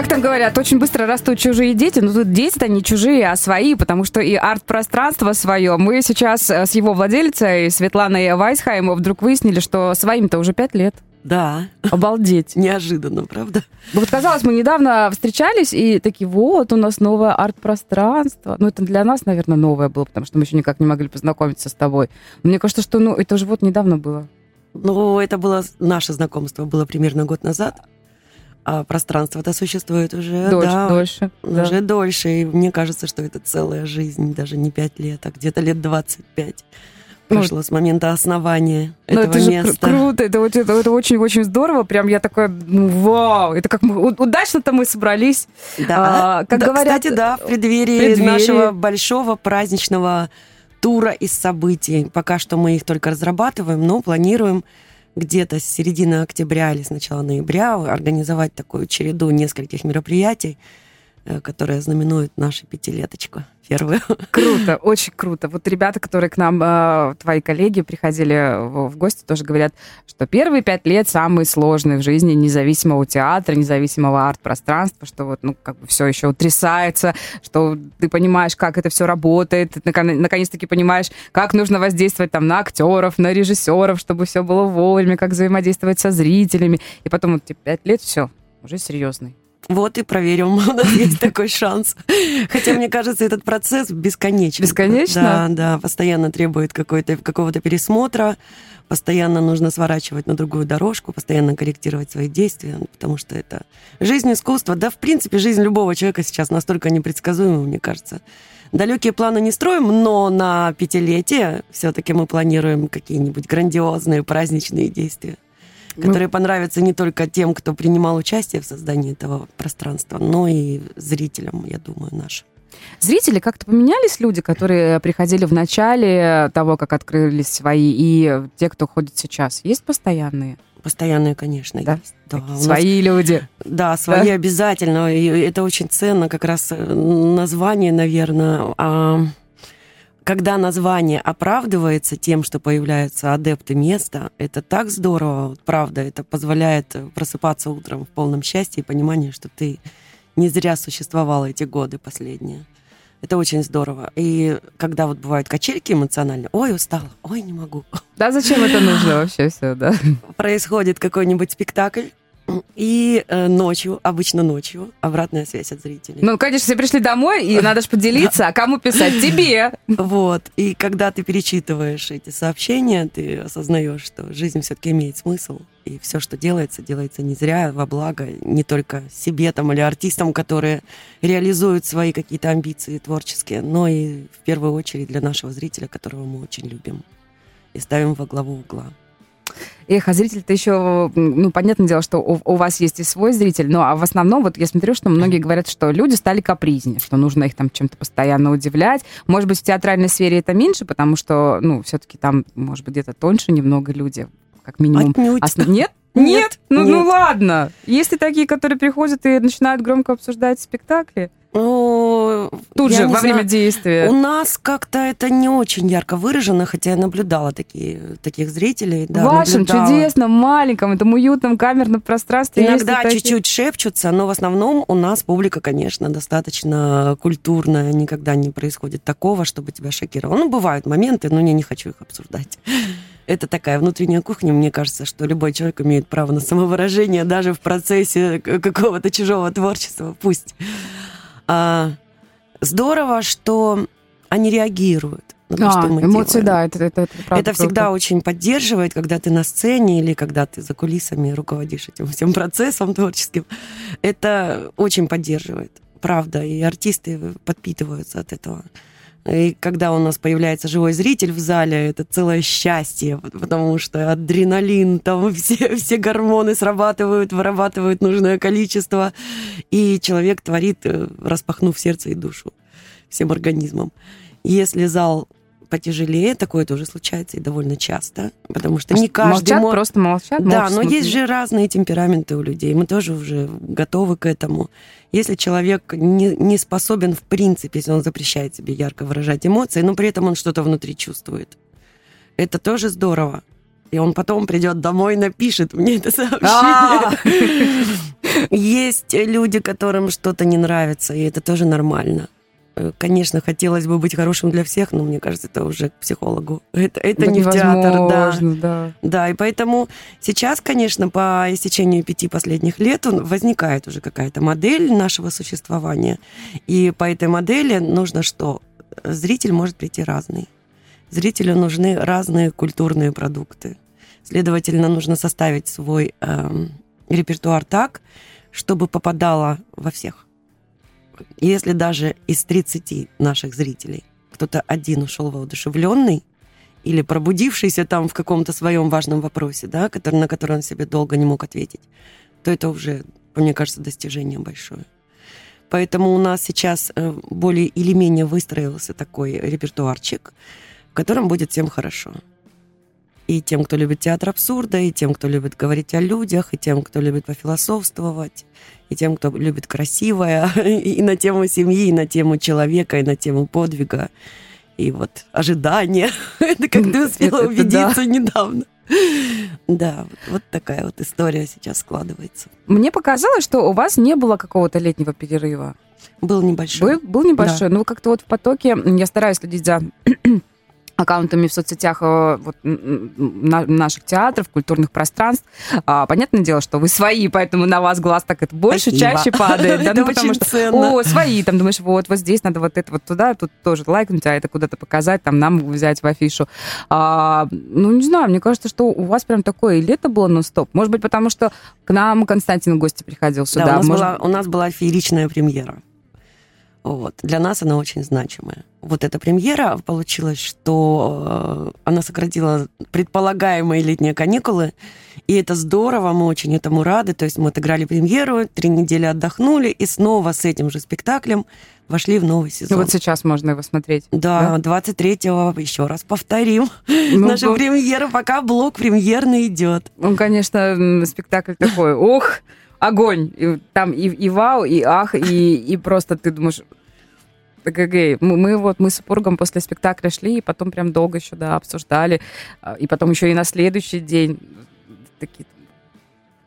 Как там говорят, очень быстро растут чужие дети, но тут дети-то не чужие, а свои, потому что и арт-пространство свое. Мы сейчас э, с его владелицей Светланой Вайсхайм вдруг выяснили, что своим-то уже пять лет. Да. Обалдеть. Неожиданно, правда? Вот казалось, мы недавно встречались и такие, вот, у нас новое арт-пространство. Ну, это для нас, наверное, новое было, потому что мы еще никак не могли познакомиться с тобой. Но мне кажется, что, ну, это уже вот недавно было. Ну, это было наше знакомство, было примерно год назад. А пространство-то существует уже дольше, да, дольше, уже да. дольше. И мне кажется, что это целая жизнь, даже не пять лет, а где-то лет 25 прошло ну, с момента основания ну, этого это же места. круто, это, это, это очень-очень здорово. Прям я такая, ну, вау, это как мы удачно-то мы собрались. Да, а, как да, говорят, кстати, да, в преддверии, преддверии нашего большого праздничного тура из событий. Пока что мы их только разрабатываем, но планируем где-то с середины октября или с начала ноября организовать такую череду нескольких мероприятий, э, которые знаменуют нашу пятилеточку первую. Круто, очень круто. Вот ребята, которые к нам, э, твои коллеги, приходили в гости, тоже говорят, что первые пять лет самые сложные в жизни независимого театра, независимого арт-пространства, что вот, ну, как бы все еще утрясается, что ты понимаешь, как это все работает, ты наконец-таки понимаешь, как нужно воздействовать там на актеров, на режиссеров, чтобы все было вовремя, как взаимодействовать со зрителями. И потом вот типа, пять лет, все, уже серьезный. Вот и проверим, у нас есть такой шанс. Хотя, мне кажется, этот процесс бесконечный. Бесконечно? Да, да, постоянно требует какого-то пересмотра, постоянно нужно сворачивать на другую дорожку, постоянно корректировать свои действия, потому что это жизнь искусства, да, в принципе, жизнь любого человека сейчас настолько непредсказуема, мне кажется. Далекие планы не строим, но на пятилетие все-таки мы планируем какие-нибудь грандиозные праздничные действия которые Мы... понравятся не только тем, кто принимал участие в создании этого пространства, но и зрителям, я думаю, нашим. Зрители как-то поменялись люди, которые приходили в начале того, как открылись свои, и те, кто ходит сейчас? Есть постоянные? Постоянные, конечно, да? есть. Да, свои нас... люди. Да, свои да? обязательно. И это очень ценно, как раз э, название, наверное. А когда название оправдывается тем, что появляются адепты места, это так здорово, правда, это позволяет просыпаться утром в полном счастье и понимании, что ты не зря существовала эти годы последние. Это очень здорово. И когда вот бывают качельки эмоциональные, ой, устала, ой, не могу. Да, зачем это нужно вообще все, да? Происходит какой-нибудь спектакль, и э, ночью, обычно ночью, обратная связь от зрителей. Ну, конечно, все пришли домой, и надо же поделиться, а кому писать? Тебе! Вот. И когда ты перечитываешь эти сообщения, ты осознаешь, что жизнь все-таки имеет смысл. И все, что делается, делается не зря, во благо не только себе там или артистам, которые реализуют свои какие-то амбиции творческие, но и в первую очередь для нашего зрителя, которого мы очень любим и ставим во главу угла. Эх, а зритель-то еще, ну, понятное дело, что у, у вас есть и свой зритель, но а в основном, вот я смотрю, что многие говорят, что люди стали капризнее, что нужно их там чем-то постоянно удивлять. Может быть, в театральной сфере это меньше, потому что, ну, все-таки там, может быть, где-то тоньше немного люди, как минимум. Отнюдь. А, нет? Нет? Ну, ну нет. ну ладно. Есть ли такие, которые приходят и начинают громко обсуждать спектакли? Ну, Тут же, во знаю. время действия. У нас как-то это не очень ярко выражено, хотя я наблюдала такие, таких зрителей. Да, В вашем наблюдала. чудесном, маленьком, этом уютном камерном пространстве Иногда чуть-чуть шепчутся, но в основном у нас публика, конечно, достаточно культурная. Никогда не происходит такого, чтобы тебя шокировало. Ну, бывают моменты, но я не хочу их обсуждать это такая внутренняя кухня. Мне кажется, что любой человек имеет право на самовыражение даже в процессе какого-то чужого творчества. Пусть. А, здорово, что они реагируют. На то, а, что мы эмоции, делаем. да, это, это, это правда Это всегда круто. очень поддерживает, когда ты на сцене или когда ты за кулисами руководишь этим всем процессом творческим. Это очень поддерживает, правда, и артисты подпитываются от этого. И когда у нас появляется живой зритель в зале, это целое счастье, потому что адреналин, там все, все гормоны срабатывают, вырабатывают нужное количество, и человек творит, э, распахнув сердце и душу всем организмом. Если зал потяжелее, такое тоже случается и довольно часто, потому что не каждый молчат, мо- просто молчат. Да, молча но есть же разные темпераменты у людей. Мы тоже уже готовы к этому. Если человек не, не способен, в принципе, если он запрещает себе ярко выражать эмоции, но при этом он что-то внутри чувствует, это тоже здорово. И он потом придет домой и напишет мне это А! сообщение. Есть люди, которым что-то не нравится, и это тоже нормально. Э, Конечно, хотелось бы быть хорошим для всех, но мне кажется, это уже к психологу. Это, это Да не в театр, да. да. Да, и поэтому сейчас, конечно, по истечению пяти последних лет возникает уже какая-то модель нашего существования. И по этой модели нужно что? Зритель может прийти разный. Зрителю нужны разные культурные продукты. Следовательно, нужно составить свой эм, репертуар так, чтобы попадало во всех. Если даже из 30 наших зрителей кто-то один ушел воодушевленный, или пробудившийся там в каком-то своем важном вопросе, да, который, на который он себе долго не мог ответить, то это уже, мне кажется, достижение большое. Поэтому у нас сейчас э, более или менее выстроился такой репертуарчик, в котором будет всем хорошо. И тем, кто любит театр абсурда, и тем, кто любит говорить о людях, и тем, кто любит пофилософствовать, и тем, кто любит красивое, и на тему семьи, и на тему человека, и на тему подвига, и вот ожидания. Это как ты успела убедиться недавно. Да, вот, такая вот история сейчас складывается. Мне показалось, что у вас не было какого-то летнего перерыва. Был небольшой. Был, был небольшой, но как-то вот в потоке я стараюсь следить за аккаунтами в соцсетях э, вот, на- наших театров, культурных пространств. А, понятное дело, что вы свои, поэтому на вас глаз так это больше, Спасибо. чаще падает. да, ну, потому что, ценно. О, свои, там думаешь, вот, вот здесь надо вот это вот туда, тут тоже лайкнуть, а это куда-то показать, там нам взять в афишу. А, ну, не знаю, мне кажется, что у вас прям такое и лето было нон-стоп. Может быть, потому что к нам Константин в гости приходил сюда. Да, у нас, Может, была, у нас была фееричная премьера. Вот. Для нас она очень значимая. Вот эта премьера получилось, что э, она сократила предполагаемые летние каникулы, и это здорово, мы очень этому рады. То есть мы отыграли премьеру, три недели отдохнули, и снова с этим же спектаклем вошли в новый Ну, сезон. вот сейчас можно его смотреть. Да, 23-го еще раз повторим. Ну, Наша ну, премьера, пока блок премьерный идет. Он, конечно, спектакль такой, ох, огонь. И там и, и вау, и ах, и, и просто ты думаешь, так, окей, мы, мы вот мы с супругом после спектакля шли, и потом прям долго еще, да, обсуждали. А, И потом еще и на следующий день такие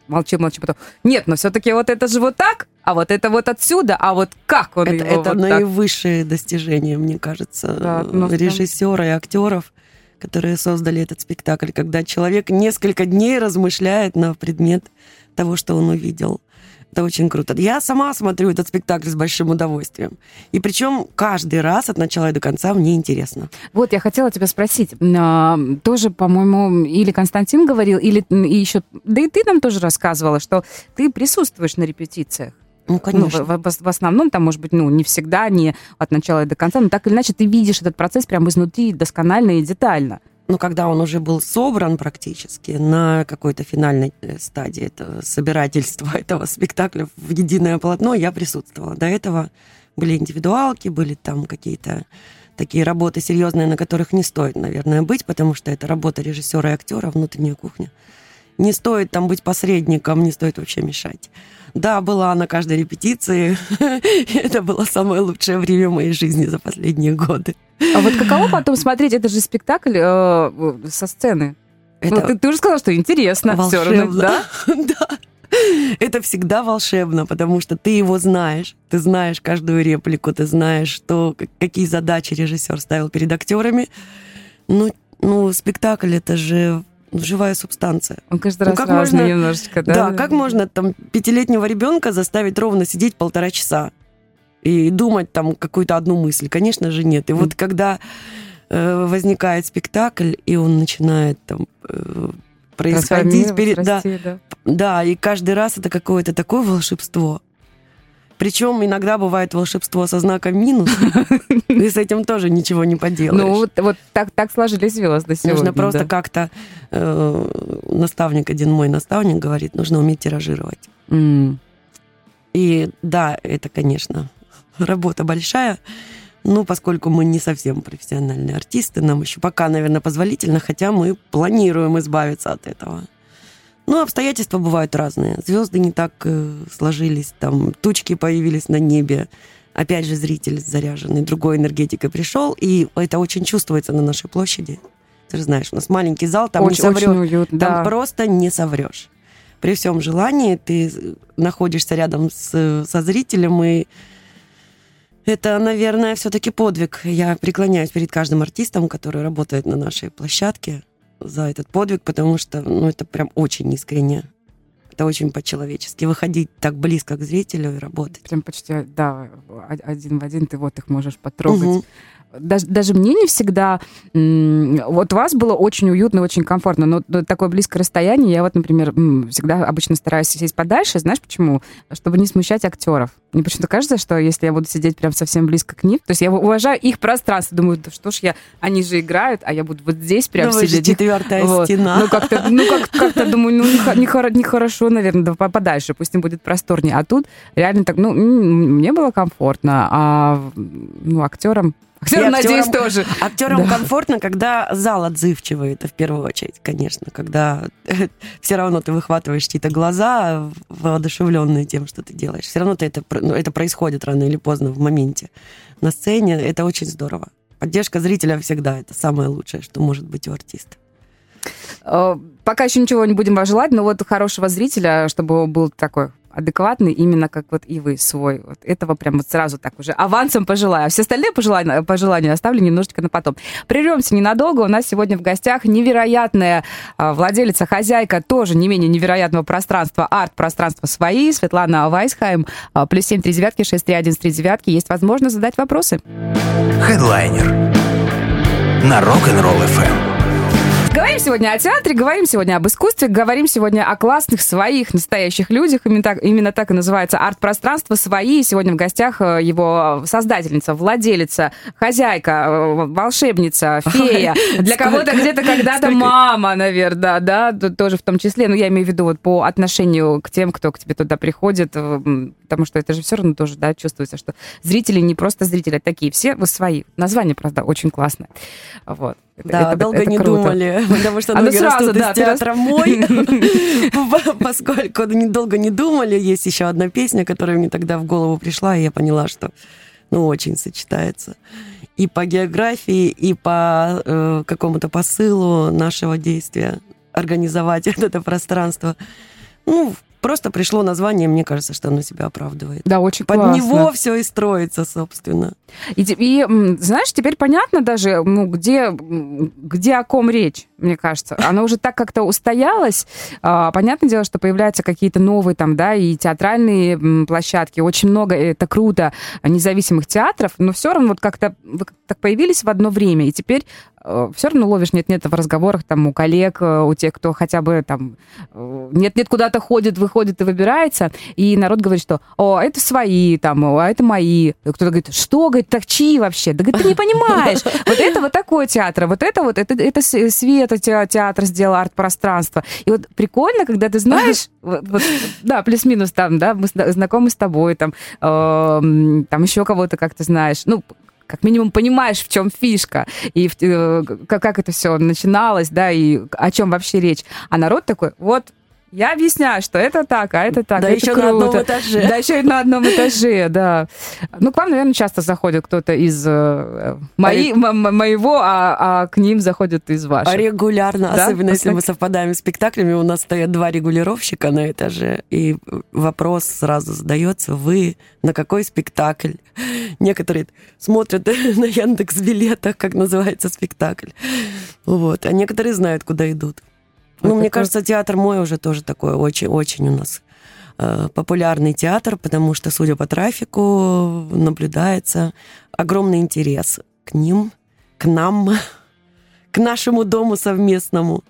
молчим, молчим, потом, нет, но все-таки вот это же вот так, а вот это вот отсюда, а вот как он Это, его это вот так? наивысшее достижение, мне кажется, Да, ну, режиссера и актеров, которые создали этот спектакль, когда человек несколько дней размышляет на предмет того, что он увидел. Это очень круто. Я сама смотрю этот спектакль с большим удовольствием. И причем каждый раз от начала и до конца мне интересно. Вот, я хотела тебя спросить. а, Тоже, по-моему, или Константин говорил, или и еще... Да и ты нам тоже рассказывала, что ты присутствуешь на репетициях. Ну, Ну, конечно. в, в- в основном, там, может быть, ну, не всегда, не от начала и до конца, но так или иначе ты видишь этот процесс прямо изнутри досконально и детально. Но когда он уже был собран практически на какой-то финальной э, стадии этого собирательства этого спектакля в единое полотно, я присутствовала. До этого были индивидуалки, были там какие-то такие работы серьезные, на которых не стоит, наверное, быть, потому что это работа режиссера и актера, внутренняя кухня. Не стоит там быть посредником, не стоит вообще мешать. Да, была на каждой репетиции. Это было самое лучшее время моей жизни за последние годы. А вот каково потом смотреть, это же спектакль э, со сцены. Это Ну, ты, ты уже сказала, что интересно все равно, да? Да. Это всегда волшебно, потому что ты его знаешь. Ты знаешь каждую реплику, ты знаешь, что, какие задачи режиссер ставил перед актерами. Ну, ну, спектакль это же живая субстанция. Он каждый Ну, раз как разный можно- немножечко, да? Да, как можно там пятилетнего ребенка заставить ровно сидеть полтора часа и думать там какую-то одну мысль? Конечно же нет. И вот когда э, возникает спектакль, и он начинает там э, происходить перед... Да, да. да, и каждый раз это какое-то такое волшебство. Причем иногда бывает волшебство со знаком минус, и с этим тоже ничего не поделаешь. Ну, вот, вот так, так сложились звезды сегодня. Нужно просто да. как-то... э, наставник, один мой наставник говорит, нужно уметь тиражировать. И да, это, конечно, работа большая, Ну, поскольку мы не совсем профессиональные артисты, нам еще пока, наверное, позволительно, хотя мы планируем избавиться от этого. Ну, обстоятельства бывают разные. Звезды не так э, сложились, там тучки появились на небе. Опять же, зритель заряженный другой энергетикой пришел, и это очень чувствуется на нашей площади. Ты же знаешь, у нас маленький зал, там очень, не соврешь. Очень уютно, там да. просто не соврешь. При всем желании ты находишься рядом с, со зрителем, и это, наверное, все-таки подвиг. Я преклоняюсь перед каждым артистом, который работает на нашей площадке за этот подвиг, потому что ну, это прям очень искренне. Это очень по-человечески. Выходить так близко к зрителю и работать. Прям почти, да, один в один ты вот их можешь потрогать. Угу даже, даже мне не всегда... Вот вас было очень уютно, очень комфортно, но такое близкое расстояние, я вот, например, всегда обычно стараюсь сесть подальше, знаешь почему? Чтобы не смущать актеров. Мне почему-то кажется, что если я буду сидеть прям совсем близко к ним, то есть я уважаю их пространство, думаю, да что ж я, они же играют, а я буду вот здесь прям ну, сидеть. четвертая вот. стена. Ну как-то, ну как, как-то думаю, ну нехорошо, не, не наверное, да подальше, пусть им будет просторнее. А тут реально так, ну мне было комфортно, а ну актерам Актерам, надеюсь, тоже. Актерам да. комфортно, когда зал отзывчивый, это в первую очередь, конечно. Когда все равно ты выхватываешь чьи-то глаза, воодушевленные тем, что ты делаешь. Все равно ты это, ну, это происходит рано или поздно в моменте. На сцене это очень здорово. Поддержка зрителя всегда это самое лучшее, что может быть у артиста. Э, пока еще ничего не будем желать, но вот хорошего зрителя, чтобы был такой адекватный, именно как вот и вы свой. Вот этого прям вот сразу так уже авансом пожелаю. А все остальные пожелания, пожелания оставлю немножечко на потом. Прервемся ненадолго. У нас сегодня в гостях невероятная а, владелица, хозяйка тоже не менее невероятного пространства, арт-пространства свои, Светлана Вайсхайм. А, плюс семь три девятки, шесть три один три девятки. Есть возможность задать вопросы. Хедлайнер на Rock'n'Roll FM. Говорим сегодня о театре, говорим сегодня об искусстве, говорим сегодня о классных, своих, настоящих людях. Именно так, именно так и называется арт-пространство «Свои». Сегодня в гостях э, его создательница, владелица, хозяйка, э, волшебница, фея. Для кого-то где-то когда-то мама, наверное, да, тоже в том числе. Ну, я имею в виду вот по отношению к тем, кто к тебе туда приходит, э, потому что это же все равно тоже, да, чувствуется, что зрители не просто зрители, а такие все вы свои. Название, правда, очень классное. Вот. Да, это, долго это не круто. думали, потому что ноги сразу, растут да, из театра мой, поскольку недолго не думали. Есть еще одна песня, которая мне тогда в голову пришла, и я поняла, что ну, очень сочетается. И по географии, и по э, какому-то посылу нашего действия организовать это пространство. Ну, просто пришло название, мне кажется, что оно себя оправдывает. Да, очень Под классно. него все и строится, собственно. И, и знаешь, теперь понятно даже, ну, где, где о ком речь, мне кажется. Оно уже так как-то устоялось. А, понятное дело, что появляются какие-то новые там, да, и театральные площадки. Очень много, это круто, независимых театров, но все равно вот как-то так появились в одно время. И теперь Э, все равно ловишь нет-нет в разговорах там у коллег, э, у тех, кто хотя бы там э, нет-нет куда-то ходит, выходит и выбирается, и народ говорит, что о, это свои, там, а это мои. Кто-то говорит, что, говорит, так чьи вообще? Да, говорит, ты не понимаешь. Вот это вот такой театр, вот это вот, это, это Света театр сделал, арт-пространство. И вот прикольно, когда ты знаешь, вот, вот, да, плюс-минус там, да, мы знакомы с тобой, там, э, там еще кого-то как то знаешь. Ну, как минимум понимаешь, в чем фишка, и в, э, как, как это все начиналось, да, и о чем вообще речь. А народ такой, вот, я объясняю, что это так, а это так. Да это еще круто. на одном этаже. Да еще и на одном этаже, да. Ну, к вам, наверное, часто заходит кто-то из э, мои, моего, а, а к ним заходит из ваших. Регулярно, да? особенно если мы совпадаем с спектаклями. У нас стоят два регулировщика на этаже, и вопрос сразу задается, вы на какой спектакль? Некоторые смотрят на Яндекс билетах, как называется спектакль. Вот. А некоторые знают, куда идут. Ну, мне кажется, театр мой уже тоже такой очень-очень у нас э, популярный театр, потому что, судя по трафику, наблюдается огромный интерес к ним, к нам, к нашему дому совместному.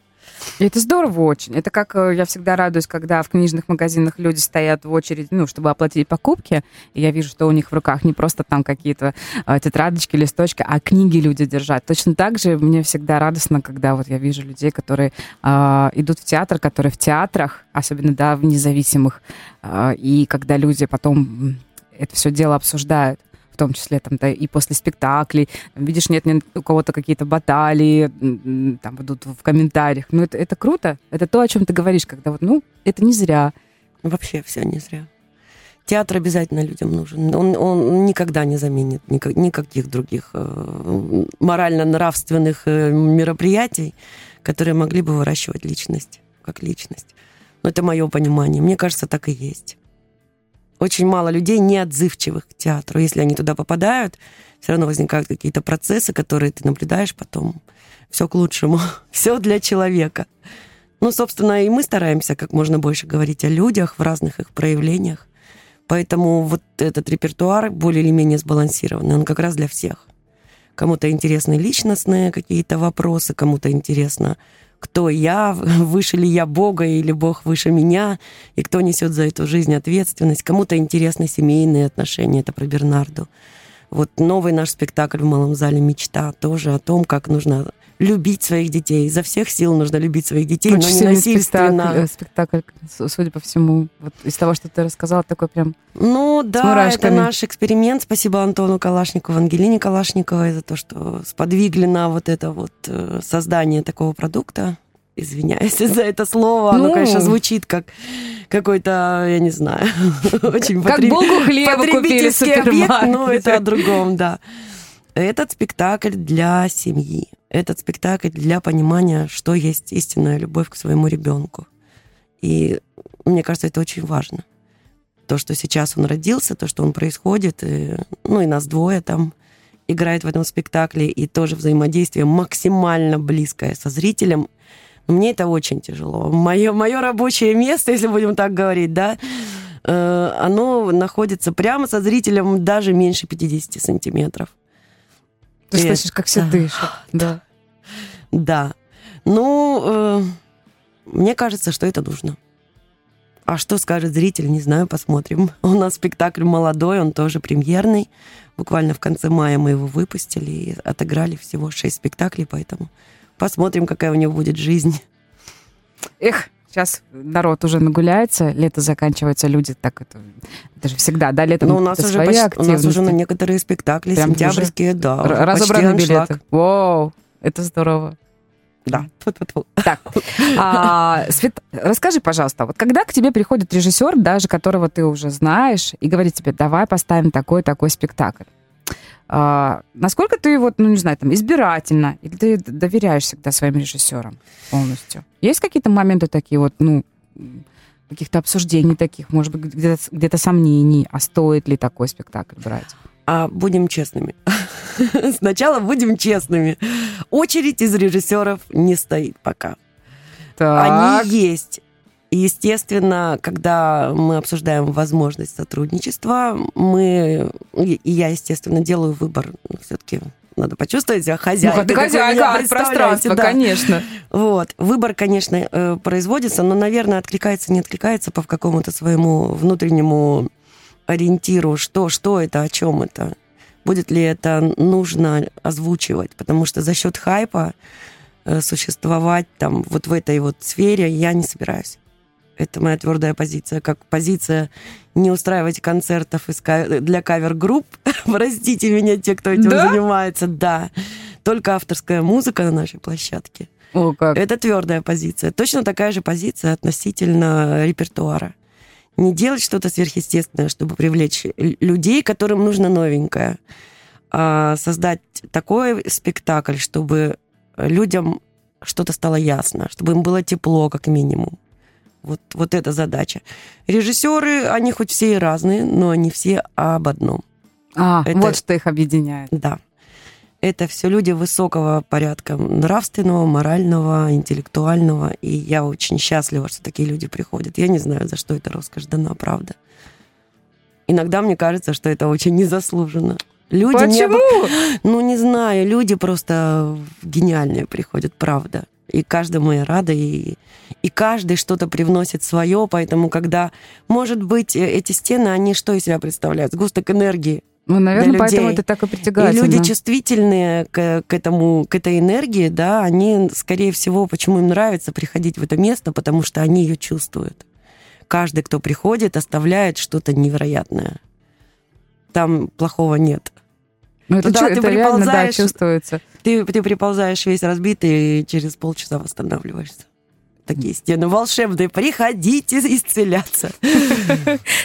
Это здорово очень. Это как э, я всегда радуюсь, когда в книжных магазинах люди стоят в очередь, ну, чтобы оплатить покупки, и я вижу, что у них в руках не просто там какие-то э, тетрадочки, листочки, а книги люди держат. Точно так же мне всегда радостно, когда вот я вижу людей, которые э, идут в театр, которые в театрах, особенно, да, в независимых, э, и когда люди потом это все дело обсуждают в том числе там, да, и после спектаклей. Видишь, нет, нет у кого-то какие-то баталии, там идут в комментариях. Ну, это, это круто. Это то, о чем ты говоришь, когда вот, ну, это не зря. Вообще все не зря. Театр обязательно людям нужен. Он, он никогда не заменит никак, никаких других э, морально-нравственных э, мероприятий, которые могли бы выращивать личность, как личность. Но это мое понимание. Мне кажется, так и есть. Очень мало людей неотзывчивых к театру. Если они туда попадают, все равно возникают какие-то процессы, которые ты наблюдаешь потом. Все к лучшему. Все для человека. Ну, собственно, и мы стараемся как можно больше говорить о людях в разных их проявлениях. Поэтому вот этот репертуар более или менее сбалансированный. Он как раз для всех. Кому-то интересны личностные какие-то вопросы, кому-то интересно кто я, выше ли я Бога или Бог выше меня, и кто несет за эту жизнь ответственность. Кому-то интересны семейные отношения, это про Бернарду. Вот новый наш спектакль в Малом зале «Мечта» тоже о том, как нужно любить своих детей. Изо всех сил нужно любить своих детей, Очень но не насильственно. Спектакль, спектакль, судя по всему, вот из того, что ты рассказала, такой прям Ну да, это наш эксперимент. Спасибо Антону Калашникову, Ангелине Калашниковой за то, что сподвигли на вот это вот э, создание такого продукта. Извиняюсь за это слово. Ну, Оно, конечно, звучит как какой-то, я не знаю, очень как потреб... булку хлеба в объект, но это о другом, да. Этот спектакль для семьи. Этот спектакль для понимания, что есть истинная любовь к своему ребенку. И мне кажется, это очень важно. То, что сейчас он родился, то, что он происходит, и, ну и нас двое там играет в этом спектакле, и тоже взаимодействие максимально близкое со зрителем. Мне это очень тяжело. Мое, мое рабочее место, если будем так говорить, да, э, оно находится прямо со зрителем даже меньше 50 сантиметров. Ты Привет. слышишь, как все да. дышат. Да. Да. Ну, э, мне кажется, что это нужно. А что скажет зритель, не знаю, посмотрим. У нас спектакль молодой, он тоже премьерный. Буквально в конце мая мы его выпустили и отыграли всего шесть спектаклей, поэтому посмотрим, какая у него будет жизнь. Эх, Сейчас народ уже нагуляется, лето заканчивается, люди так это, это же всегда, да, лето Но ну, у нас уже почти, у нас уже на некоторые спектакли Прям сентябрьские, уже да, разобраны билеты. Воу, это здорово. Да. Так, а, Свет, расскажи, пожалуйста, вот когда к тебе приходит режиссер, даже которого ты уже знаешь, и говорит тебе, давай поставим такой-такой спектакль. А, насколько ты вот, ну не знаю, там избирательно, или ты доверяешь всегда своим режиссерам полностью? Есть какие-то моменты такие вот, ну, каких-то обсуждений таких, может быть, где-то, где-то сомнений, а стоит ли такой спектакль брать? А будем честными. Сначала будем честными. Очередь из режиссеров не стоит пока. Так. Они есть. И, естественно, когда мы обсуждаем возможность сотрудничества, мы, и я, естественно, делаю выбор. Все-таки надо почувствовать себя хозяйкой. Ну, хозяйка пространства, да. конечно. Вот. Выбор, конечно, э, производится, но, наверное, откликается, не откликается по какому-то своему внутреннему ориентиру, что, что это, о чем это. Будет ли это нужно озвучивать, потому что за счет хайпа э, существовать там вот в этой вот сфере я не собираюсь. Это моя твердая позиция, как позиция не устраивать концертов для кавер-групп. Простите меня, те, кто этим да? занимается. Да. Только авторская музыка на нашей площадке. О, как. Это твердая позиция. Точно такая же позиция относительно репертуара. Не делать что-то сверхъестественное, чтобы привлечь людей, которым нужно новенькое. А создать такой спектакль, чтобы людям что-то стало ясно, чтобы им было тепло, как минимум. Вот, вот эта задача. Режиссеры, они хоть все и разные, но они все об одном. А, это, вот что их объединяет. Да. Это все люди высокого порядка, нравственного, морального, интеллектуального. И я очень счастлива, что такие люди приходят. Я не знаю, за что эта роскошь дана, правда. Иногда мне кажется, что это очень незаслуженно. Люди Почему? Не... Ну, не знаю, люди просто гениальные приходят, правда и каждому я рада, и, и каждый что-то привносит свое, поэтому когда, может быть, э, эти стены, они что из себя представляют? Сгусток энергии. Ну, наверное, поэтому это так и притягательно. И люди чувствительные к, к, этому, к этой энергии, да, они, скорее всего, почему им нравится приходить в это место, потому что они ее чувствуют. Каждый, кто приходит, оставляет что-то невероятное. там плохого нет. Ну, это, Туда ты это реально, да, приползаешь, чувствуется. Ты, ты приползаешь весь разбитый и через полчаса восстанавливаешься. Такие стены волшебные. Приходите исцеляться.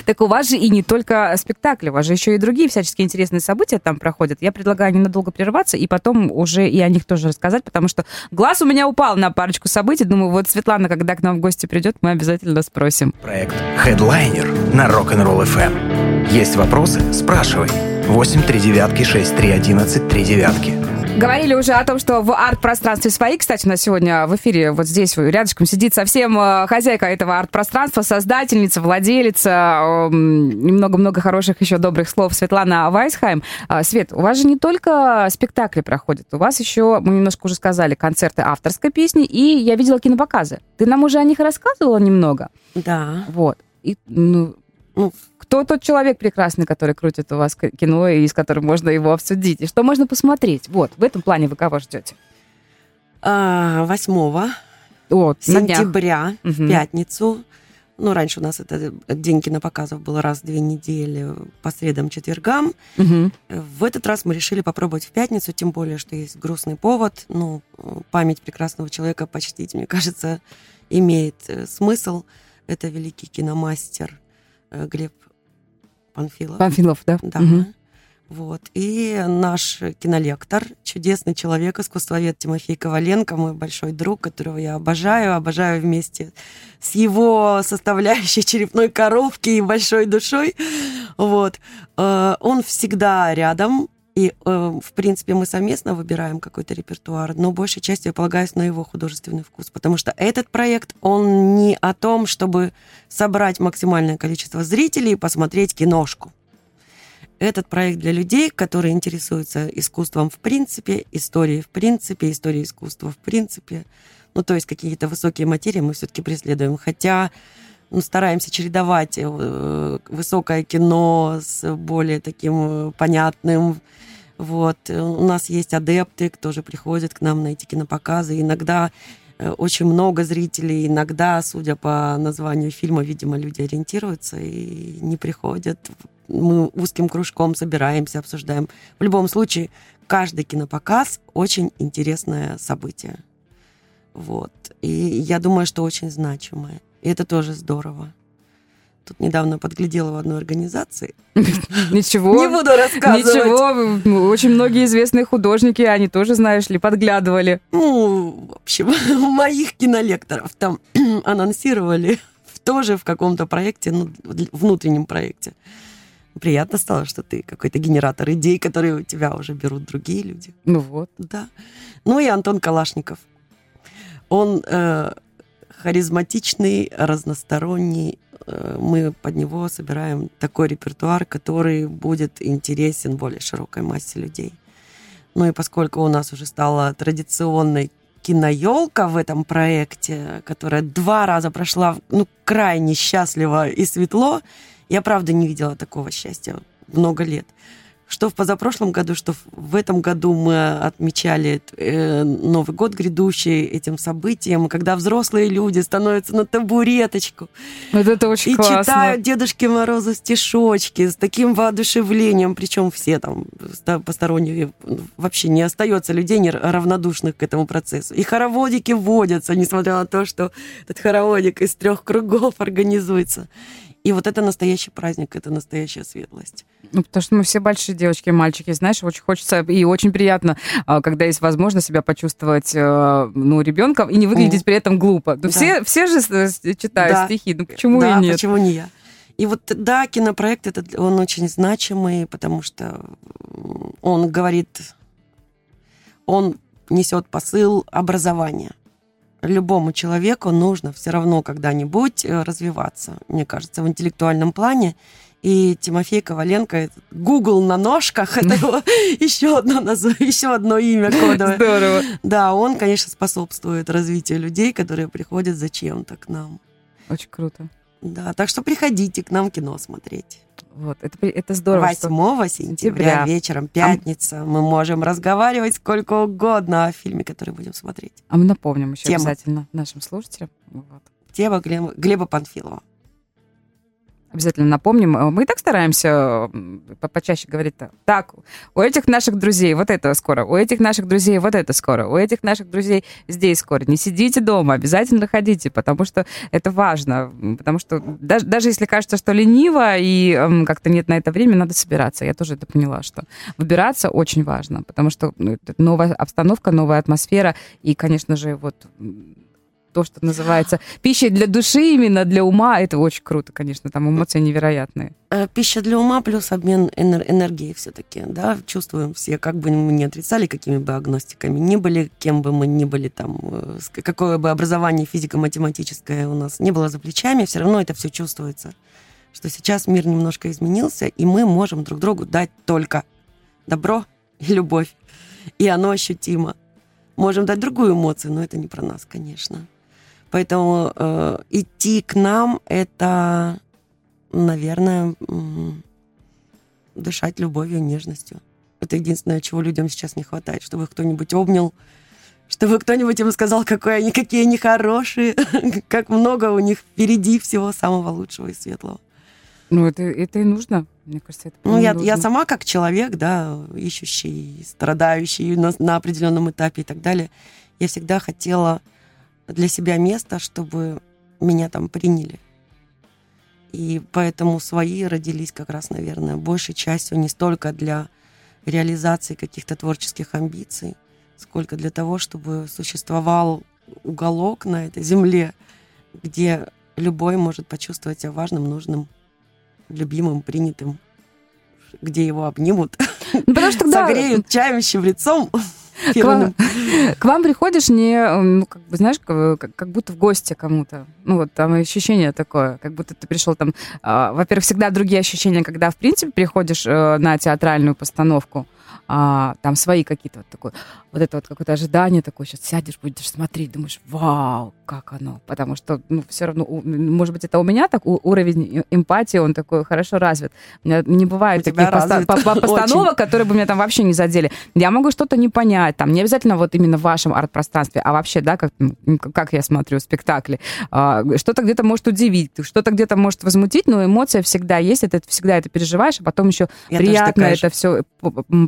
Так у вас же и не только спектакли, у вас же еще и другие всяческие интересные события там проходят. Я предлагаю ненадолго прерваться и потом уже и о них тоже рассказать, потому что глаз у меня упал на парочку событий. Думаю, вот Светлана, когда к нам в гости придет, мы обязательно спросим. Проект Headliner на Rock'n'Roll FM. Есть вопросы? Спрашивай. 8 3 девятки 6 3 11 3 девятки. Говорили уже о том, что в арт-пространстве свои. Кстати, у нас сегодня в эфире вот здесь рядышком сидит совсем э, хозяйка этого арт-пространства, создательница, владелица, эм, и много-много хороших еще добрых слов Светлана Вайсхайм. А, Свет, у вас же не только спектакли проходят, у вас еще, мы немножко уже сказали, концерты авторской песни, и я видела кинопоказы. Ты нам уже о них рассказывала немного? Да. Вот. И, ну, Ну, кто тот человек прекрасный, который крутит у вас кино и с которым можно его обсудить? И что можно посмотреть? Вот, в этом плане вы кого ждете? а, 8 О, на днях. сентября, в пятницу. Ну, раньше у нас это день кинопоказов был раз в две недели, по средам, четвергам. Мгм. В этот раз мы решили попробовать в пятницу, тем более, что есть грустный повод. Ну, память прекрасного человека почтить, мне кажется, имеет э, смысл. Это великий киномастер э, Глеб Панфилов. Панфилов, да? Да. Мгм. Вот. И наш кинолектор, чудесный человек, искусствовед Тимофей Коваленко, мой большой друг, которого я обожаю, обожаю вместе с его составляющей черепной коробки и большой душой. Вот. Э, Он всегда рядом, и, э, в принципе, мы совместно выбираем какой-то репертуар, но большей частью я полагаюсь на его художественный вкус, потому что этот проект, он не о том, чтобы собрать максимальное количество зрителей и посмотреть киношку. Этот проект для людей, которые интересуются искусством в принципе, историей в принципе, историей искусства в принципе. Ну, то есть какие-то высокие материи мы все-таки преследуем. Хотя ну, стараемся чередовать э, высокое кино с более таким э, понятным. Вот. Э, У нас есть адепты, кто же приходит к нам на эти кинопоказы. Иногда э, очень много зрителей, иногда, судя по названию фильма, видимо, люди ориентируются и не приходят. Мы узким кружком собираемся, обсуждаем. В любом случае, каждый кинопоказ очень интересное событие. Вот. И я думаю, что очень значимое. И это тоже здорово. Тут недавно подглядела в одной организации. Ничего. Не буду рассказывать. Ничего, очень многие известные художники, они тоже, знаешь ли, подглядывали. Ну, в общем, моих кинолекторов там анонсировали тоже в каком-то проекте, ну, внутреннем проекте. Приятно стало, что ты какой-то генератор идей, которые у тебя уже берут другие люди. Ну вот. Да. Ну и Антон Калашников. Он э, харизматичный, разносторонний. Э, Мы под него собираем такой репертуар, который будет интересен более широкой массе людей. Ну и поскольку у нас уже стала традиционной киноелка в этом проекте, которая два раза прошла ну, крайне счастливо и светло, я правда не видела такого счастья много лет. Что в позапрошлом году, что в- этом году мы отмечали э, Новый год грядущий этим событием, когда взрослые люди становятся на табуреточку Вот это очень и классно. читают Дедушке Морозу стишочки с таким воодушевлением, причем все там посторонние, вообще не остается людей не равнодушных к этому процессу. И хороводики вводятся, несмотря на то, что этот хороводик из трех кругов организуется. И вот это настоящий праздник, это настоящая светлость. Ну, потому что мы все большие девочки и мальчики, знаешь, очень хочется и очень приятно, а, когда есть возможность себя почувствовать, э, ну, ребенком и не выглядеть при этом глупо. Ну, Да. все, все же читают Да. стихи, ну почему да, и нет? почему не я? И вот, да, кинопроект этот, он очень значимый, потому что он говорит, он несет посыл образования. Любому человеку нужно все равно когда-нибудь э, развиваться, мне кажется, в интеллектуальном плане. И Тимофей Коваленко, Google на ножках, это его еще одно, назв- еще одно имя кодовое. Здорово. Да, он, конечно, способствует развитию людей, которые приходят зачем-то к нам. Очень круто. Да, так что приходите к нам кино смотреть. Вот, это, это здорово. что- 8 сентября Сентября. вечером, пятница. Мы можем разговаривать сколько угодно о фильме, который будем смотреть. А мы напомним еще Тема. обязательно нашим слушателям. Вот. Тема Глеба, Глеба Панфилова. Обязательно напомним. Э, мы и так стараемся почаще говорить так. Так, у этих наших друзей вот это скоро, у этих наших друзей вот это скоро, у этих наших друзей здесь скоро. Не сидите дома, обязательно ходите, потому что это важно. Потому что даже, даже если кажется, что лениво и как-то нет на это времени, надо собираться. Я тоже это поняла, что выбираться очень важно, потому что ну, новая обстановка, новая атмосфера. И, конечно же, вот то, что называется пищей для души, именно для ума, это очень круто, конечно, там эмоции невероятные. Э, пища для ума плюс обмен энергией все-таки, да, чувствуем все, как бы мы не отрицали, какими бы агностиками ни были, кем бы мы ни были, там, э, какое бы образование физико-математическое у нас не было за плечами, все равно это все чувствуется, что сейчас мир немножко изменился, и мы можем друг другу дать только добро и любовь, и оно ощутимо. Можем дать другую эмоцию, но это не про нас, конечно. Поэтому э, идти к нам это, наверное, дышать любовью, нежностью. Это единственное, чего людям сейчас не хватает, чтобы их кто-нибудь обнял, чтобы кто-нибудь им сказал, какой они, какие они хорошие, как много у них впереди всего самого лучшего и светлого. Ну, это, это и нужно, мне кажется, это Ну, я, нужно. я сама как человек, да, ищущий, страдающий на, на определенном этапе и так далее, я всегда хотела для себя место, чтобы меня там приняли. И поэтому свои родились как раз, наверное, большей частью не столько для реализации каких-то творческих амбиций, сколько для того, чтобы существовал уголок на этой земле, где любой может почувствовать себя важным, нужным, любимым, принятым, где его обнимут, ну, потому что, да, согреют чаем, щебрецом. К вам, к вам приходишь не, ну, как бы, знаешь, как, как будто в гости кому-то. Ну, вот там ощущение такое, как будто ты пришел там... Э, во-первых, всегда другие ощущения, когда, в принципе, приходишь э, на театральную постановку а, там свои какие-то вот такое, вот это вот какое-то ожидание такое, сейчас сядешь, будешь смотреть, думаешь, вау, как оно, потому что, ну, все равно, может быть, это у меня так уровень эмпатии, он такой хорошо развит. У меня не бывает у таких поста- постановок, которые бы меня там вообще не задели. Я могу что-то не понять, там, не обязательно вот именно в вашем арт-пространстве, а вообще, да, как, как я смотрю спектакли, а, что-то где-то может удивить, что-то где-то может возмутить, но эмоция всегда есть, это всегда это переживаешь, а потом еще я приятно это все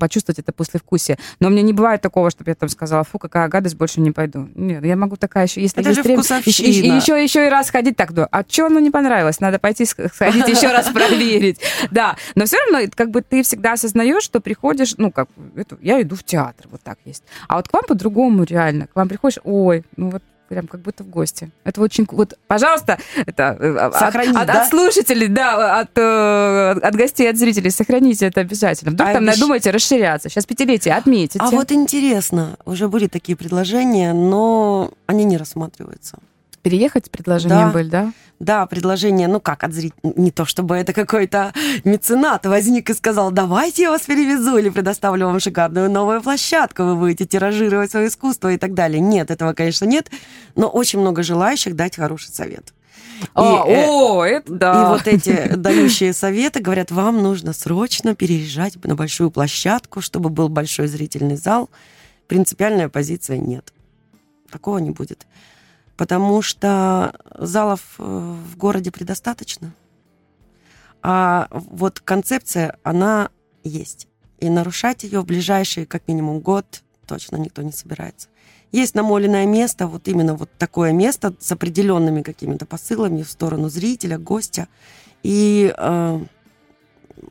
почувствовать это послевкусие. Но у меня не бывает такого, чтобы я там сказала, фу, какая гадость, больше не пойду. Нет, я могу такая еще, если это есть время, еще, еще, еще и раз ходить так, да, а что оно не понравилось? Надо пойти сходить еще раз проверить. Да, но все равно как бы ты всегда осознаешь, что приходишь, ну, как, это, я иду в театр, вот так есть. А вот к вам по-другому реально. К вам приходишь, ой, ну вот прям как будто в гости. Это очень... Вот, пожалуйста, это э, Сохранить, от, да? от слушателей, да, от, э, от гостей, от зрителей, сохраните это обязательно. Вдруг а там вещ... надумаете расширяться. Сейчас пятилетие отметите. А вот интересно, уже были такие предложения, но они не рассматриваются переехать предложения да. были, да? Да, предложение, ну как, от зрителей, не то чтобы это какой-то меценат возник и сказал, давайте я вас перевезу или предоставлю вам шикарную новую площадку, вы будете тиражировать свое искусство и так далее. Нет, этого, конечно, нет, но очень много желающих дать хороший совет. А, и, э, о, это да. И вот эти дающие советы говорят, вам нужно срочно переезжать на большую площадку, чтобы был большой зрительный зал. Принципиальная позиция нет. Такого не будет потому что залов э, в городе предостаточно. А вот концепция, она есть. И нарушать ее в ближайший, как минимум, год точно никто не собирается. Есть намоленное место, вот именно вот такое место с определенными какими-то посылами в сторону зрителя, гостя. И э,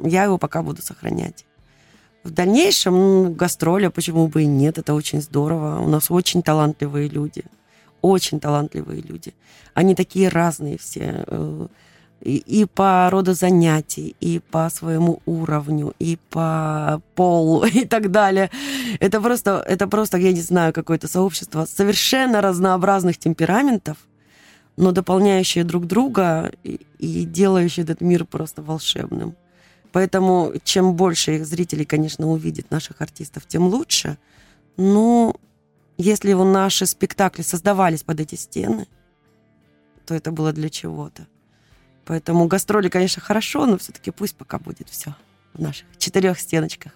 я его пока буду сохранять. В дальнейшем ну, гастроли, а почему бы и нет, это очень здорово. У нас очень талантливые люди – очень талантливые люди. Они такие разные все. Э, и, и по роду занятий, и по своему уровню, и по полу, и так далее. Это просто, это просто, я не знаю, какое-то сообщество совершенно разнообразных темпераментов, но дополняющие друг друга и, и делающие этот мир просто волшебным. Поэтому чем больше их зрителей, конечно, увидит наших артистов, тем лучше. Но если у наши спектакли создавались под эти стены, то это было для чего-то. Поэтому гастроли, конечно, хорошо, но все-таки пусть пока будет все в наших четырех стеночках.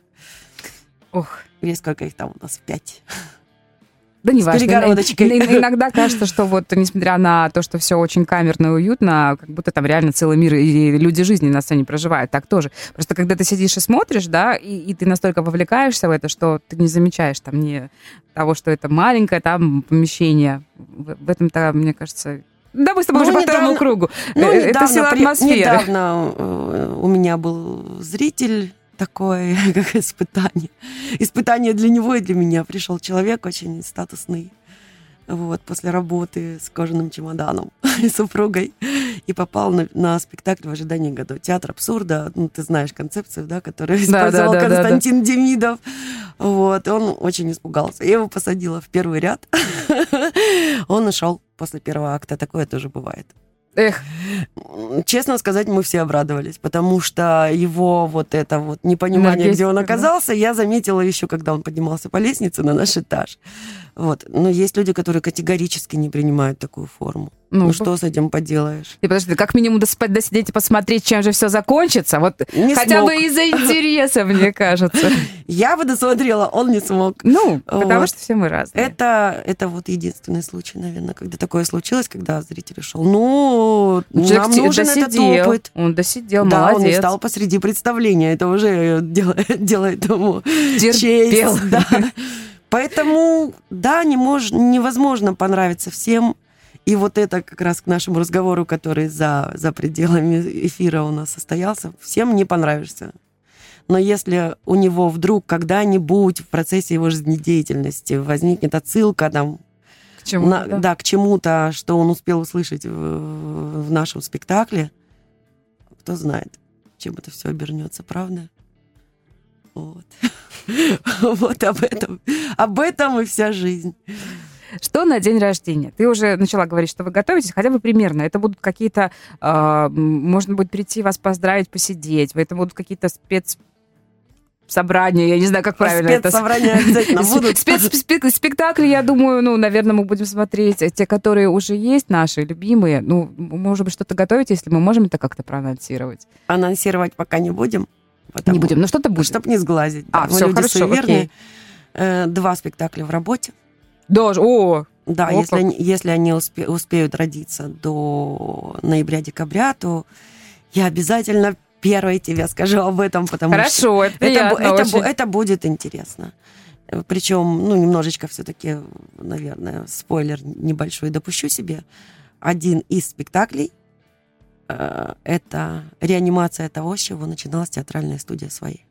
Ох. Или сколько их там у нас? Пять. Да не важно. перегородочкой. Иногда кажется, что вот, несмотря на то, что все очень камерно и уютно, как будто там реально целый мир и люди жизни на сцене проживают. Так тоже. Просто когда ты сидишь и смотришь, да, и, и ты настолько вовлекаешься в это, что ты не замечаешь там не того, что это маленькое там помещение. В, в этом-то, мне кажется, да, мы с тобой Ну, уже по второму недавно- кругу. Ну, Э, это недавно, сила атмосферы. недавно э, у меня был зритель такой, как испытание. Испытание для него и для меня. Пришел человек очень статусный, вот, после работы с кожаным чемоданом и супругой, и попал на, на спектакль в ожидании года. Театр абсурда, ну, ты знаешь концепцию, да, которую Да, да, использовал да, да, да. Константин Демидов. Вот, и он очень испугался. Я его посадила в первый ряд. Он ушел после первого акта. Такое тоже бывает. Эх, Честно сказать, мы все обрадовались, потому что его вот это вот непонимание, где он Энергетика, да. оказался, я заметила еще, когда он поднимался по лестнице на наш этаж. Вот. Но есть люди, которые категорически не принимают такую форму. ну, Ну, что с этим поделаешь? И подожди, как минимум доспать, досидеть и посмотреть, чем же все закончится. Вот Не хотя смог. бы из-за интереса, мне кажется. Я бы досмотрела, он не смог. Ну, потому что все мы разные. Это, это вот единственный случай, наверное, когда такое случилось, когда зритель ушел. Ну, Человек нам нужен этот опыт. Он досидел, да, он не молодец. стал посреди представления. Это уже делает, делает ему Терпел. честь. Да. Поэтому, да, не мож, невозможно понравиться всем. И вот это как раз к нашему разговору, который за, за пределами эфира у нас состоялся. Всем не понравишься. Но если у него вдруг когда-нибудь в процессе его жизнедеятельности возникнет отсылка там, К чему? на- да. да, к чему-то, что он успел услышать в, в нашем спектакле, кто знает, чем это все обернется, правда? Вот. Вот об этом. Об этом и вся жизнь. Что на день рождения? Ты уже начала говорить, что вы готовитесь, хотя бы примерно. Это будут какие-то... э, можно будет прийти вас поздравить, посидеть. Это будут какие-то спец собрания, я не знаю, как правильно это... Спецсобрания обязательно будут. Спектакли, я думаю, ну, наверное, мы будем смотреть э, те, которые уже есть, наши любимые. Ну, может быть, что-то готовить, если мы можем это как-то проанонсировать. Анонсировать пока не будем. Не будем, но что-то будет. Чтобы не сглазить. А, да. Мы всё, люди хорошо, суеверные. окей. Э, Два спектакля в работе. Даже, о, Да, если они, если они успе- успеют родиться до ноября-декабря, то я обязательно первой тебе скажу об этом, потому что хорошо, это это, приятно это, очень. это будет интересно. Причем, ну, немножечко все-таки, наверное, спойлер небольшой допущу себе. Один из спектаклей это реанимация того, с чего начиналась театральная студия своей.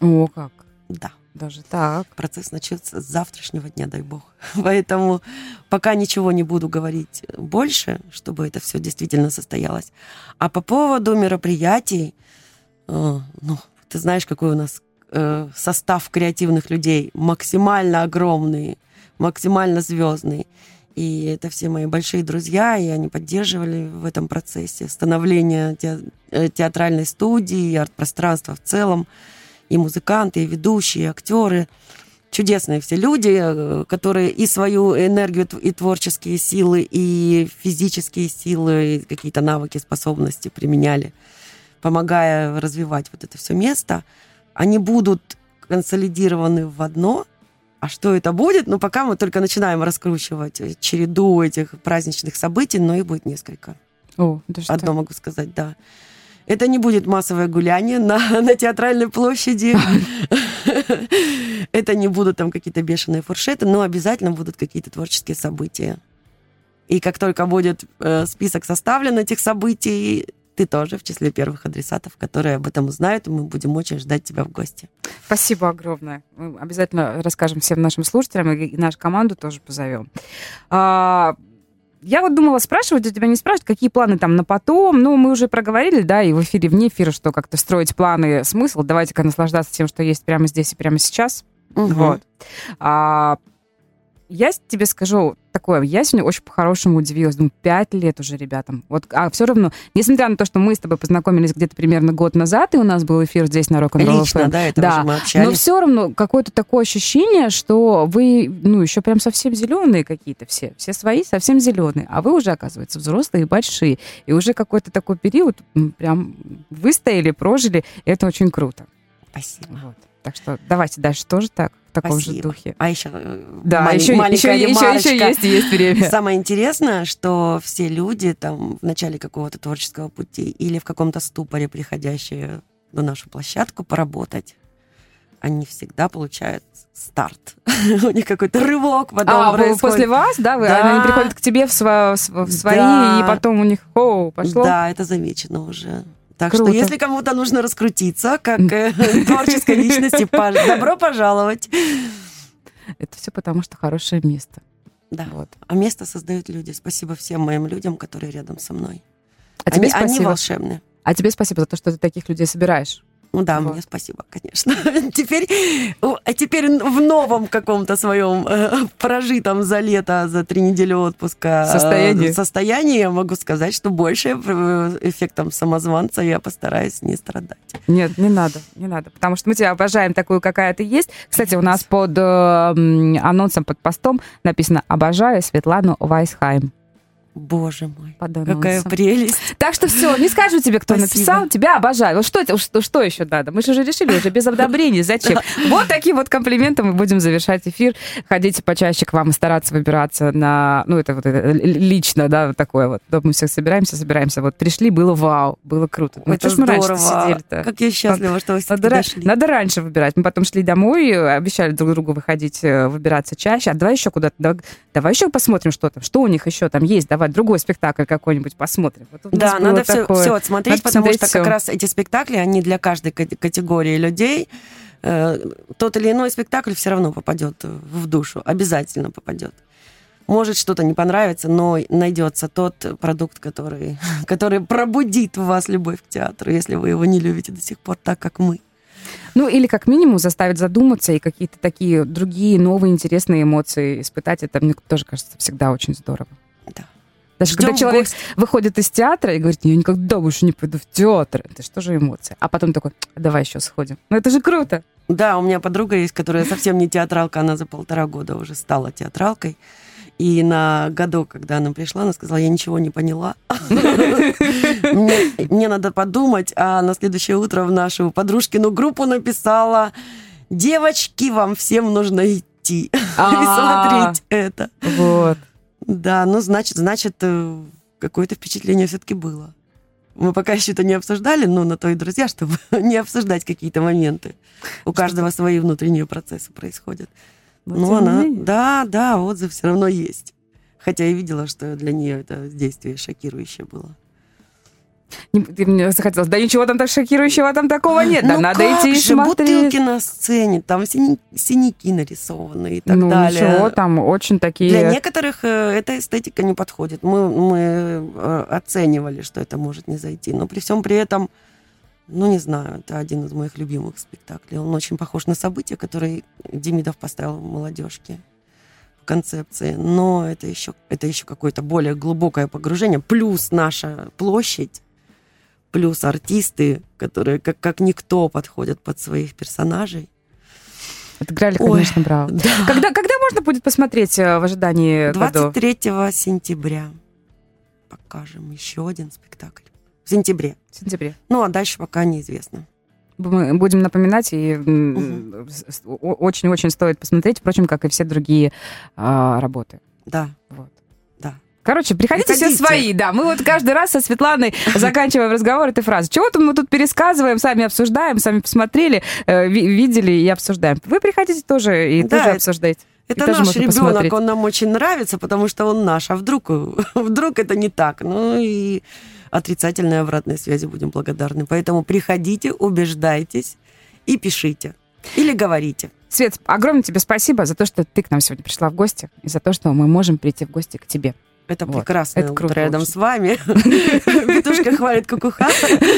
О, как. Да. Даже так. Процесс начнется с завтрашнего дня, дай бог. Поэтому пока ничего не буду говорить больше, чтобы это все действительно состоялось. А по поводу мероприятий, э, ну, ты знаешь, какой у нас э, состав креативных людей максимально огромный, максимально звездный. И это все мои большие друзья, и они поддерживали в этом процессе становления э, театральной студии, арт-пространства в целом и музыканты, и ведущие, и актеры. Чудесные все люди, э, которые и свою энергию, и творческие силы, и физические силы, и какие-то навыки, способности применяли, помогая развивать вот это все место. Они будут консолидированы в одно. А что это будет? Ну, пока мы только начинаем раскручивать э, череду этих праздничных событий, но их будет несколько. О, даже Одно могу сказать, да. Это не будет массовое гуляние на, на театральной площади. Это не будут там какие-то бешеные фуршеты, но обязательно будут какие-то творческие события. И как только будет э, список составлен этих событий, ты тоже в числе первых адресатов, которые об этом узнают, и мы будем очень ждать тебя в гости. Спасибо огромное. Мы обязательно расскажем всем нашим слушателям и нашу команду тоже позовем. А, я вот думала спрашивать, у тебя не спрашивать, какие планы там на потом. Ну, мы уже проговорили, да, и в эфире, вне эфира, что как-то строить планы смысл. Давайте-ка наслаждаться тем, что есть прямо здесь и прямо сейчас. Мгм. Вот. А, я тебе скажу такое, я сегодня очень по-хорошему удивилась. Думаю, пять лет уже ребятам. Вот, а все равно, несмотря на то, что мы с тобой познакомились где-то примерно год назад, и у нас был эфир здесь на рок н Лично, да, это Да. мы но общались. все равно какое-то такое ощущение, что вы, ну, еще прям совсем зеленые какие-то все. Все свои совсем зеленые. А вы уже, оказывается, взрослые и большие. И уже какой-то такой период прям выстояли, прожили. Это очень круто. Спасибо. Вот. Так что давайте дальше тоже так. Таком Спасибо. же духе. А еще э, Да, малень- еще, маленькая еще, еще, ремарочка. еще есть, есть время. Самое интересное, что все люди там в начале какого-то творческого пути или в каком-то ступоре, приходящие на нашу площадку поработать, они всегда получают старт. У них какой-то рывок потом А, происходит. после вас, да, вы, Да. они приходят к тебе в сво- в свои, Да. и потом у них, о, пошло. Да, это замечено уже. Так Круто. что, если кому-то нужно раскрутиться, как э, творческой личности, добро пожаловать. Это все потому, что хорошее место. Да. Вот. А место создают люди. Спасибо всем моим людям, которые рядом со мной. А тебе они, они спасибо. волшебные. А тебе спасибо за то, что ты таких людей собираешь. Ну да, Вот. мне спасибо, конечно. Теперь, а теперь в новом каком-то своем э, прожитом за лето, за три недели отпуска э, Состоянии. состоянии я могу сказать, что больше э, эффектом самозванца я постараюсь не страдать. Нет, не надо, не надо, потому что мы тебя обожаем такую, какая ты есть. Кстати, у нас под э, анонсом, под постом написано «Обожаю Светлану Вайсхайм». Боже мой, Под какая прелесть. Так что все, не скажу тебе, кто Спасибо. написал, тебя обожаю. Вот что, что, что еще надо? Мы же уже решили, уже без одобрений. Зачем? Вот таким вот комплиментом мы будем завершать эфир. Ходите почаще к вам и стараться выбираться на... Ну, это вот это, лично, да, вот такое вот. Мы все собираемся, собираемся. Вот пришли, было вау, было круто. Ну, Это чё ж мы раньше здорово. сидели-то? Как я счастлива, что вы Надо, дошли. надо раньше выбирать. Мы потом шли домой, обещали друг другу выходить, э, выбираться чаще. А давай еще куда-то, давай, давай еще посмотрим, что там, что у них еще там есть. Давай другой спектакль какой-нибудь посмотрим. Вот Да, надо все, такое. отсмотреть, Надо потому что всё. как раз эти спектакли, они для каждой кат- категории людей. Э, Тот или иной спектакль все равно попадет в душу, обязательно попадет. Может что-то не понравится, но найдется тот продукт, который, который пробудит в вас любовь к театру, если вы его не любите до сих пор так, как мы. Ну, или как минимум заставить задуматься и какие-то такие другие новые интересные эмоции испытать. Это, мне тоже кажется, всегда очень здорово. Да. Даже Ждём когда человек гость. выходит из театра и говорит, я никогда больше не пойду в театр. Это что же эмоции? А потом такой, давай еще сходим. Ну, это же круто. Да, у меня подруга есть, которая совсем не театралка, она за полтора года уже стала театралкой. И на году, когда она пришла, она сказала, я ничего не поняла. Мне мне надо подумать, а на следующее утро в нашу подружкину группу написала, девочки, вам всем нужно идти и А. смотреть это. Вот. Да, ну, значит, значит, э, какое-то впечатление все-таки было. Мы пока еще это не обсуждали, но на то и друзья, чтобы не обсуждать какие-то моменты. У каждого свои внутренние процессы происходят. Вот ну, тем не она, да, да, отзыв все равно есть. Хотя я видела, что для нее это действие шокирующее было. Не- мне захотелось, да ничего там так шокирующего там такого нет. Да ну надо как идти же, смотреть. бутылки на сцене, там сини- синяки нарисованы и так ну, далее. ничего, там очень такие... Для некоторых э, эта эстетика не подходит. Мы, мы э, оценивали, что это может не зайти. Но при всем при этом, ну, не знаю, это один из моих любимых спектаклей. Он очень похож на события, которые Демидов поставил в молодежке концепции. Но это еще, это еще какое-то более глубокое погружение. Плюс наша площадь, плюс артисты, которые как, как никто подходят под своих персонажей. Отыграли, Ой, конечно, браво. Да. Когда, когда можно будет посмотреть э, в ожидании годов? 23 сентября покажем еще один спектакль. В сентябре. В сентябре. Ну, а дальше пока неизвестно. Мы будем напоминать, и о- очень-очень стоит посмотреть, впрочем, как и все другие а, работы. Да, Вот. Короче, приходите, все Приходите. свои, да. Мы вот каждый раз со Светланой заканчиваем разговор этой фразы. Чего-то мы тут пересказываем, сами обсуждаем, сами посмотрели, э, ви- видели и обсуждаем. Вы приходите тоже и Да, тоже обсуждаете. Это тоже наш ребенок, посмотреть. он нам очень нравится, потому что он наш. А вдруг, вдруг это не так? Ну и отрицательной обратной связи будем благодарны. Поэтому приходите, убеждайтесь и пишите. Или говорите. Свет, огромное тебе спасибо за то, что ты к нам сегодня пришла в гости, и за то, что мы можем прийти в гости к тебе. Это Вот. прекрасное Это утро круто рядом очень. с вами. Петушка хвалит кукуха.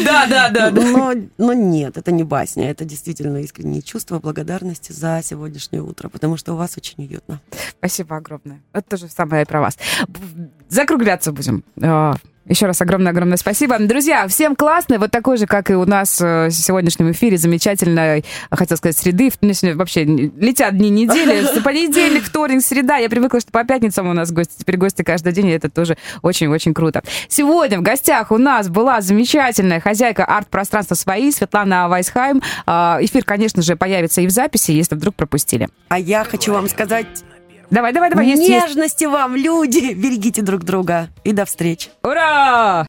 Да, да, да, Но, но нет, это не басня, это действительно искренние чувства благодарности за сегодняшнее утро, потому что у вас очень уютно. Спасибо огромное. Это тоже самое про вас. Закругляться будем. Еще раз огромное-огромное спасибо. Друзья, всем классно. Вот такой же, как и у нас э, в сегодняшнем эфире, замечательной, хотел сказать, среды. Вообще летят дни недели. Понедельник, вторник, среда. Я привыкла, что по пятницам у нас гости. Теперь гости каждый день, и это тоже очень-очень круто. Сегодня в гостях у нас была замечательная хозяйка арт-пространства «Свои» Светлана Вайсхайм. А, эфир, конечно же, появится и в записи, если вдруг пропустили. А я хочу вам сказать Давай, давай, давай. Нежности есть, есть. вам, люди! Берегите друг друга. И до встречи. Ура!